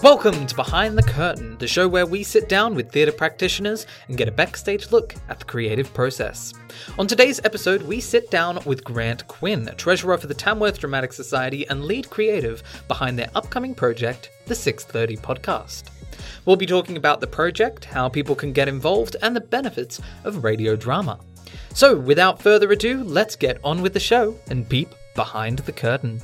Welcome to Behind the Curtain, the show where we sit down with theatre practitioners and get a backstage look at the creative process. On today's episode, we sit down with Grant Quinn, treasurer for the Tamworth Dramatic Society and lead creative behind their upcoming project, the 630 podcast. We'll be talking about the project, how people can get involved, and the benefits of radio drama. So, without further ado, let's get on with the show and peep behind the curtain.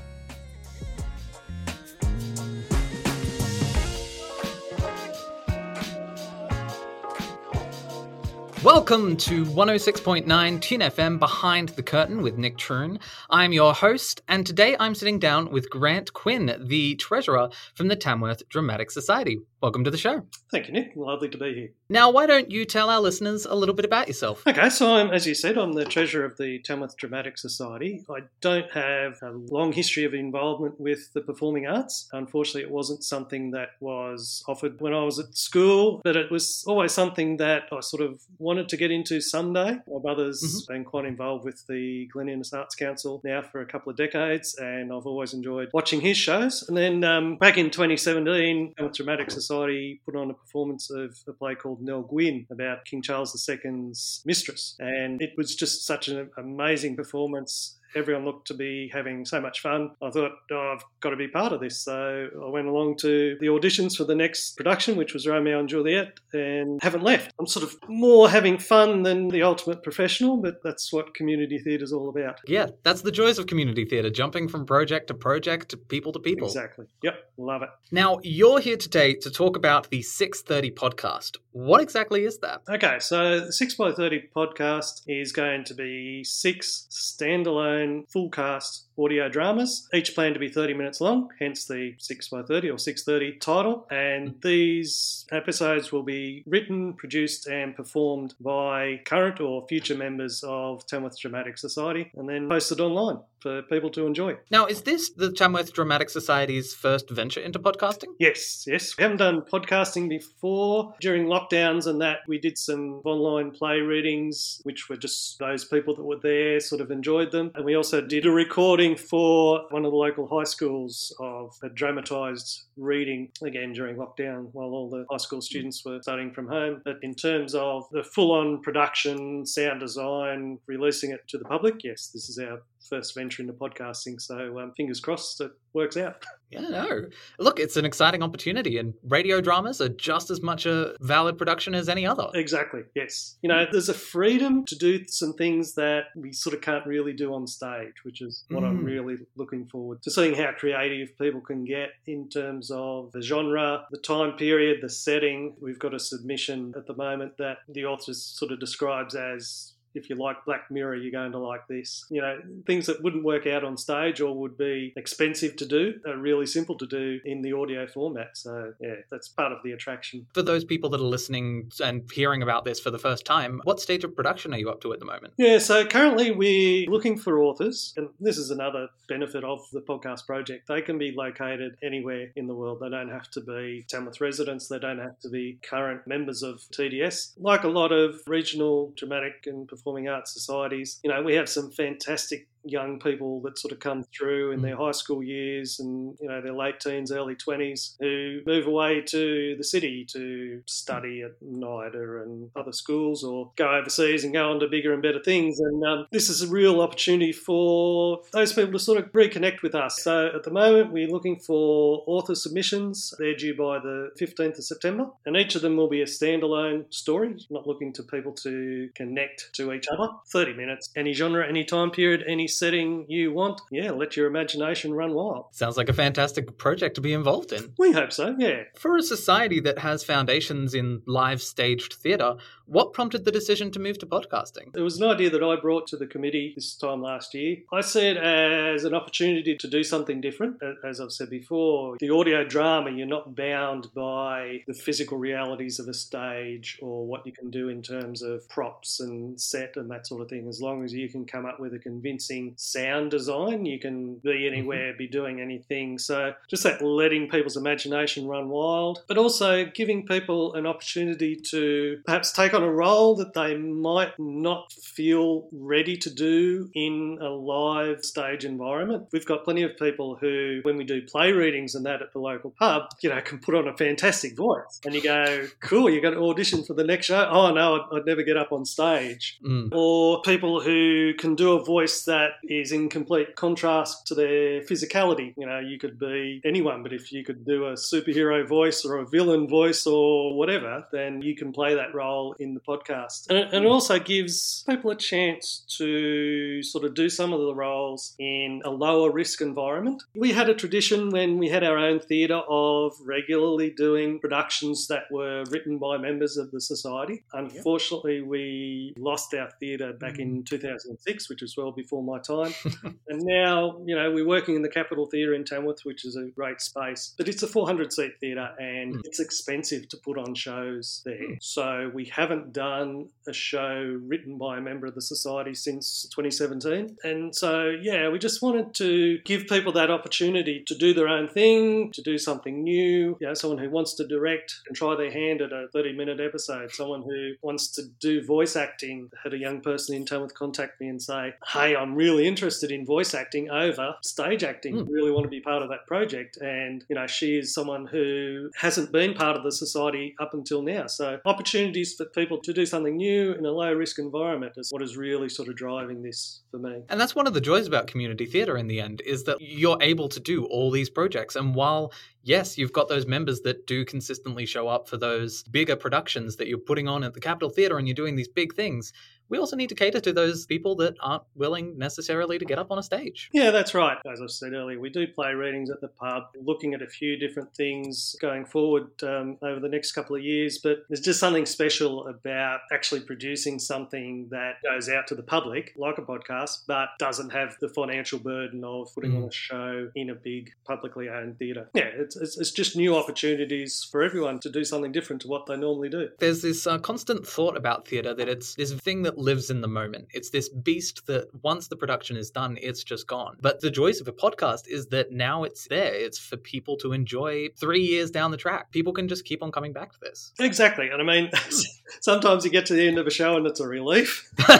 Welcome to 106.9 Tune FM Behind the Curtain with Nick Troon. I'm your host, and today I'm sitting down with Grant Quinn, the treasurer from the Tamworth Dramatic Society. Welcome to the show. Thank you, Nick. Lovely to be here. Now, why don't you tell our listeners a little bit about yourself? Okay, so I'm, as you said, I'm the treasurer of the Tamworth Dramatic Society. I don't have a long history of involvement with the performing arts. Unfortunately, it wasn't something that was offered when I was at school, but it was always something that I sort of wanted to get into someday. My brother's mm-hmm. been quite involved with the Glen Innes Arts Council now for a couple of decades, and I've always enjoyed watching his shows. And then um, back in 2017, Tamworth Dramatic Society Society put on a performance of a play called Nell Gwyn about King Charles II's mistress. And it was just such an amazing performance everyone looked to be having so much fun. I thought, oh, I've got to be part of this. So I went along to the auditions for the next production, which was Romeo and Juliet, and haven't left. I'm sort of more having fun than the ultimate professional, but that's what community theatre is all about. Yeah, that's the joys of community theatre, jumping from project to project, to people to people. Exactly. Yep, love it. Now, you're here today to talk about the 630 podcast. What exactly is that? Okay, so the 6 by 30 podcast is going to be six standalone full cast audio dramas, each planned to be 30 minutes long, hence the 6 by 30 or 630 title. And mm-hmm. these episodes will be written, produced, and performed by current or future members of Tamworth Dramatic Society and then posted online for people to enjoy. Now, is this the Tamworth Dramatic Society's first venture into podcasting? Yes, yes. We haven't done podcasting before. During lockdowns and that, we did some online play readings, which were just those people that were there sort of enjoyed them. And we also did a recording for one of the local high schools of a dramatised reading, again during lockdown while all the high school students were studying from home. But in terms of the full on production, sound design, releasing it to the public, yes, this is our first venture into podcasting. So um, fingers crossed it works out. Yeah, no. Look, it's an exciting opportunity, and radio dramas are just as much a valid production as any other. Exactly, yes. You know, there's a freedom to do some things that we sort of can't really do on stage, which is what mm. I'm really looking forward to seeing how creative people can get in terms of the genre, the time period, the setting. We've got a submission at the moment that the author sort of describes as if you like Black Mirror, you're going to like this. You know, things that wouldn't work out on stage or would be expensive to do are really simple to do in the audio format. So, yeah, that's part of the attraction. For those people that are listening and hearing about this for the first time, what stage of production are you up to at the moment? Yeah, so currently we're looking for authors, and this is another benefit of the podcast project. They can be located anywhere in the world. They don't have to be Tamworth residents, they don't have to be current members of TDS. Like a lot of regional dramatic and performing arts societies. You know, we have some fantastic young people that sort of come through in their mm. high school years and you know their late teens early 20s who move away to the city to study at NIDA and other schools or go overseas and go on to bigger and better things. And um, this is a real opportunity for those people to sort of reconnect with us. So at the moment we're looking for author submissions. They're due by the 15th of September and each of them will be a standalone story not looking to people to connect to each other. 30 minutes any genre any time period any setting you want, yeah, let your imagination run wild. Sounds like a fantastic project to be involved in. We hope so, yeah. For a society that has foundations in live staged theatre, what prompted the decision to move to podcasting? It was an idea that I brought to the committee this time last year. I see it as an opportunity to do something different. As I've said before, the audio drama, you're not bound by the physical realities of a stage or what you can do in terms of props and set and that sort of thing. As long as you can come up with a convincing sound design, you can be anywhere, mm-hmm. be doing anything. So just that letting people's imagination run wild, but also giving people an opportunity to perhaps take take on a role that they might not feel ready to do in a live stage environment. We've got plenty of people who, when we do play readings and that at the local pub, you know, can put on a fantastic voice. And you go, cool, you're going to audition for the next show. Oh, no, I'd, I'd never get up on stage. Mm. Or people who can do a voice that is in complete contrast to their physicality. You know, you could be anyone, but if you could do a superhero voice or a villain voice or whatever, then you can play that role in the podcast. And it, and it also gives people a chance to sort of do some of the roles in a lower risk environment. We had a tradition when we had our own theatre of regularly doing productions that were written by members of the society. Unfortunately, we lost our theatre back mm. in 2006, which was well before my time. and now, you know, we're working in the Capitol Theatre in Tamworth, which is a great space, but it's a 400 seat theatre and Mm. it's expensive to put on shows there. So we haven't done a show written by a member of the society since 2017. And so, yeah, we just wanted to give people that opportunity to do their own thing, to do something new. You know, someone who wants to direct and try their hand at a 30 minute episode, someone who wants to do voice acting. Had a young person in Tamworth contact me and say, Hey, I'm really interested in voice acting over stage acting. Hmm. Really want to be part of that project. And, you know, she is someone who hasn't been part of the society up until now. So, opportunities for people to do something new in a low risk environment is what is really sort of driving this for me. And that's one of the joys about community theatre in the end is that you're able to do all these projects. And while, yes, you've got those members that do consistently show up for those bigger productions that you're putting on at the Capitol Theatre and you're doing these big things, we also need to cater to those people that aren't willing necessarily to get up on a stage. Yeah, that's right. As I said earlier, we do play readings at the pub, looking at a few different things going forward um, over the next couple of years. But there's just something special about actually producing something that goes out to the public, like a podcast, but doesn't have the financial burden of putting on a show in a big publicly owned theatre. Yeah, it's, it's, it's just new opportunities for everyone to do something different to what they normally do. There's this uh, constant thought about theatre that it's this thing that lives in the moment. It's this beast that once the production is done, it's just gone. But the joys of a podcast is that now it's there. It's for people to enjoy three years down the track. People can just keep on coming back to this. Exactly. And I mean, hmm. sometimes you get to the end of a show and it's a relief. you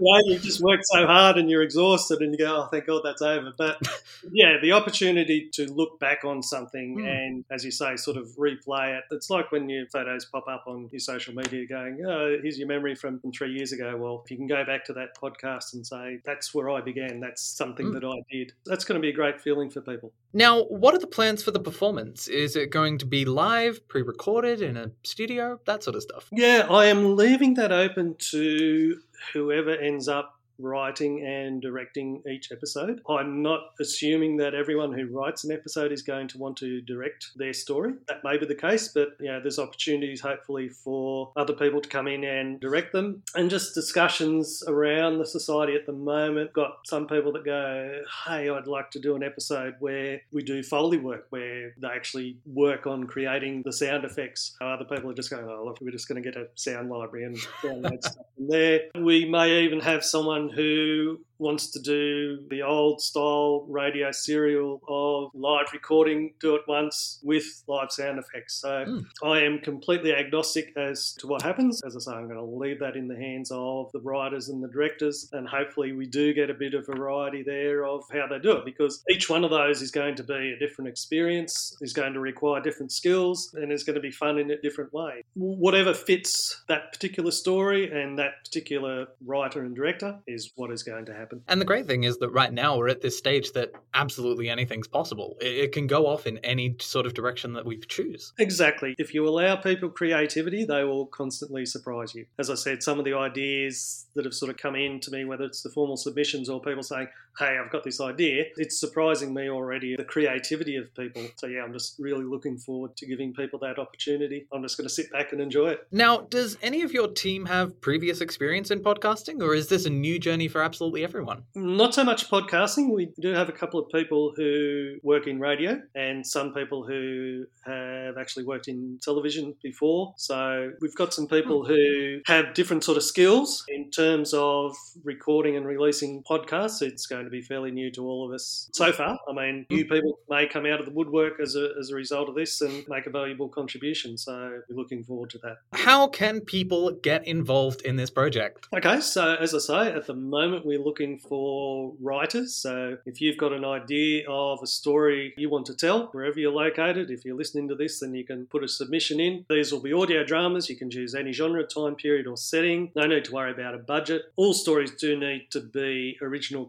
know, you've just worked so hard and you're exhausted and you go, oh, thank God that's over. But yeah, the opportunity to look back on something Hmm. and, as you say, sort of replay it. It's like when your photos pop up on your social media going, oh, here's your memory from three years ago. Well, if you can go back to that podcast and say, that's where I began, that's something Hmm. that I did, that's going to be a great feeling for people. now, what are the plans for the performance? Is it going to be live, pre recorded in a studio, that sort of stuff? Yeah, I am leaving that open to whoever ends up writing and directing each episode. I'm not assuming that everyone who writes an episode is going to want to direct their story. That may be the case, but you know, there's opportunities hopefully for other people to come in and direct them. And just discussions around the society at the moment. Got some people that go, Hey, I'd like to do an episode where we do Foley work, where they actually work on creating the sound effects. Other people are just going, Oh, look, we're just going to get a sound library and download stuff from there. We may even have someone who wants to do the old style radio serial of live recording, do it once with live sound effects. So Mm. I am completely agnostic as to what happens. As I say, I'm going to leave that in the hands of the writers and the directors, and hopefully we do get a bit of variety there of how they do it because each one of those is going to be a different experience, is going to require different skills, and is going to be fun in a different way. Whatever fits that particular story and that particular writer and director is what is going to happen. And the great thing is that right now we're at this stage that absolutely anything's possible. It, it can go off in any sort of direction that we choose. Exactly. If you allow people creativity, they will constantly surprise you. As I said, some of the ideas that have sort of come in to me, whether it's the formal submissions or people saying, hey, I've got this idea, it's surprising me already the creativity of people. So, yeah, I'm just really looking forward to giving people that opportunity. I'm just going to sit back and enjoy it. Now, does any of your team have previous experience in podcasting, or is this a new journey for absolutely everyone? Not so much podcasting. We do have a couple of people who work in radio and some people who have actually worked in television before. So we've got some people hmm. who have different sort of skills in terms of recording and releasing podcasts, it's going to be fairly new to all of us so far. I mean, new people may come out of the woodwork as a, as a result of this and make a valuable contribution. So we're looking forward to that. How can people get involved in this project? Okay, so as I say, at the moment we're looking for writers. So if you've got an idea of a story you want to tell, wherever you're located, if you're listening to this, then you can put a submission in. These will be audio dramas. You can choose any genre, time period, or setting. No need to worry about a budget. All stories do need to be original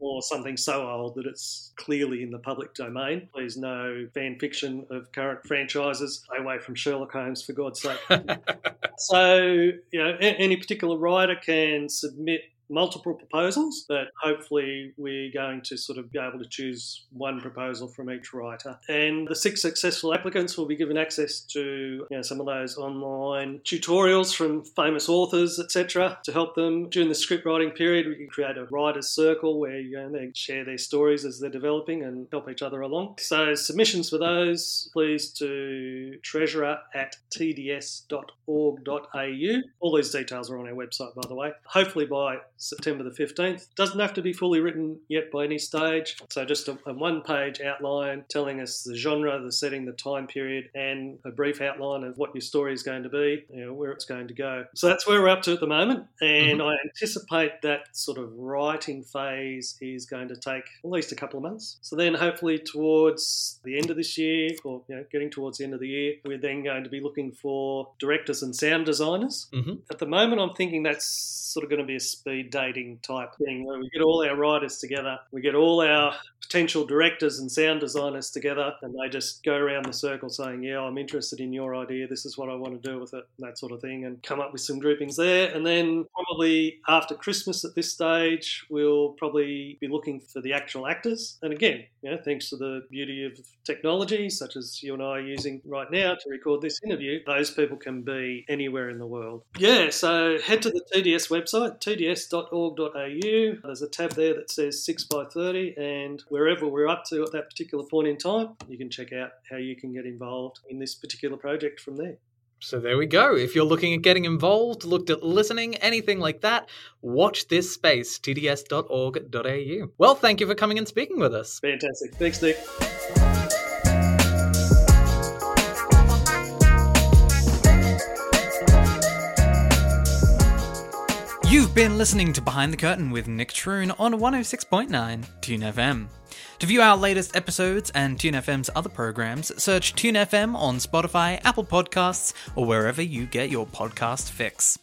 or something so old that it's clearly in the public domain. Please no fan fiction of current franchises. Stay away from Sherlock Holmes, for God's sake. so, you know, any particular writer can submit multiple proposals, but hopefully we're going to sort of be able to choose one proposal from each writer. And the six successful applicants will be given access to you know, some of those online tutorials from famous authors, etc., to help them during the script writing period. We can create a writer's circle where you know, they share their stories as they're developing and help each other along. So submissions for those, please to treasurer at tds.org.au. All these details are on our website, by the way. Hopefully by September the 15th. Doesn't have to be fully written yet by any stage. So just a, a one page outline telling us the genre, the setting, the time period, and a brief outline of what your story is going to be, you know, where it's going to go. So that's where we're up to at the moment. And mm-hmm. I anticipate that sort of writing phase is going to take at least a couple of months. So then hopefully towards the end of this year, or you know, getting towards the end of the year, we're then going to be looking for directors and sound designers. Mm-hmm. At the moment, I'm thinking that's sort of going to be a speed dating type thing where we get all our writers together, we get all our potential directors and sound designers together, and they just go around the circle saying, Yeah, I'm interested in your idea, this is what I want to do with it, and that sort of thing, and come up with some groupings there. And then probably after Christmas at this stage, we'll probably be looking for the actual actors. And again, you know, thanks to the beauty of technology, such as you and I are using right now to record this interview, those people can be anywhere in the world. Yeah, so head to the TDS website, tds.org.au. There's a tab there that says 6 by 30 and wherever we're up to at that particular point in time, you can check out how you can get involved in this particular project from there. So there we go. If you're looking at getting involved, looked at listening, anything like that, watch this space, tds.org.au. Well, thank you for coming and speaking with us. Fantastic. Thanks, Nick. You've been listening to Behind the Curtain with Nick Troon on 106.9 Tune FM. To view our latest episodes and Tune FM's other programs, search Tune FM on Spotify, Apple Podcasts, or wherever you get your podcast fix.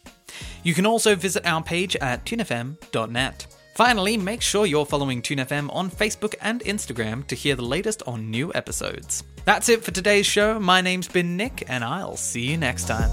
You can also visit our page at tunefm.net. Finally, make sure you're following TuneFM on Facebook and Instagram to hear the latest on new episodes. That's it for today's show. My name's been Nick, and I'll see you next time.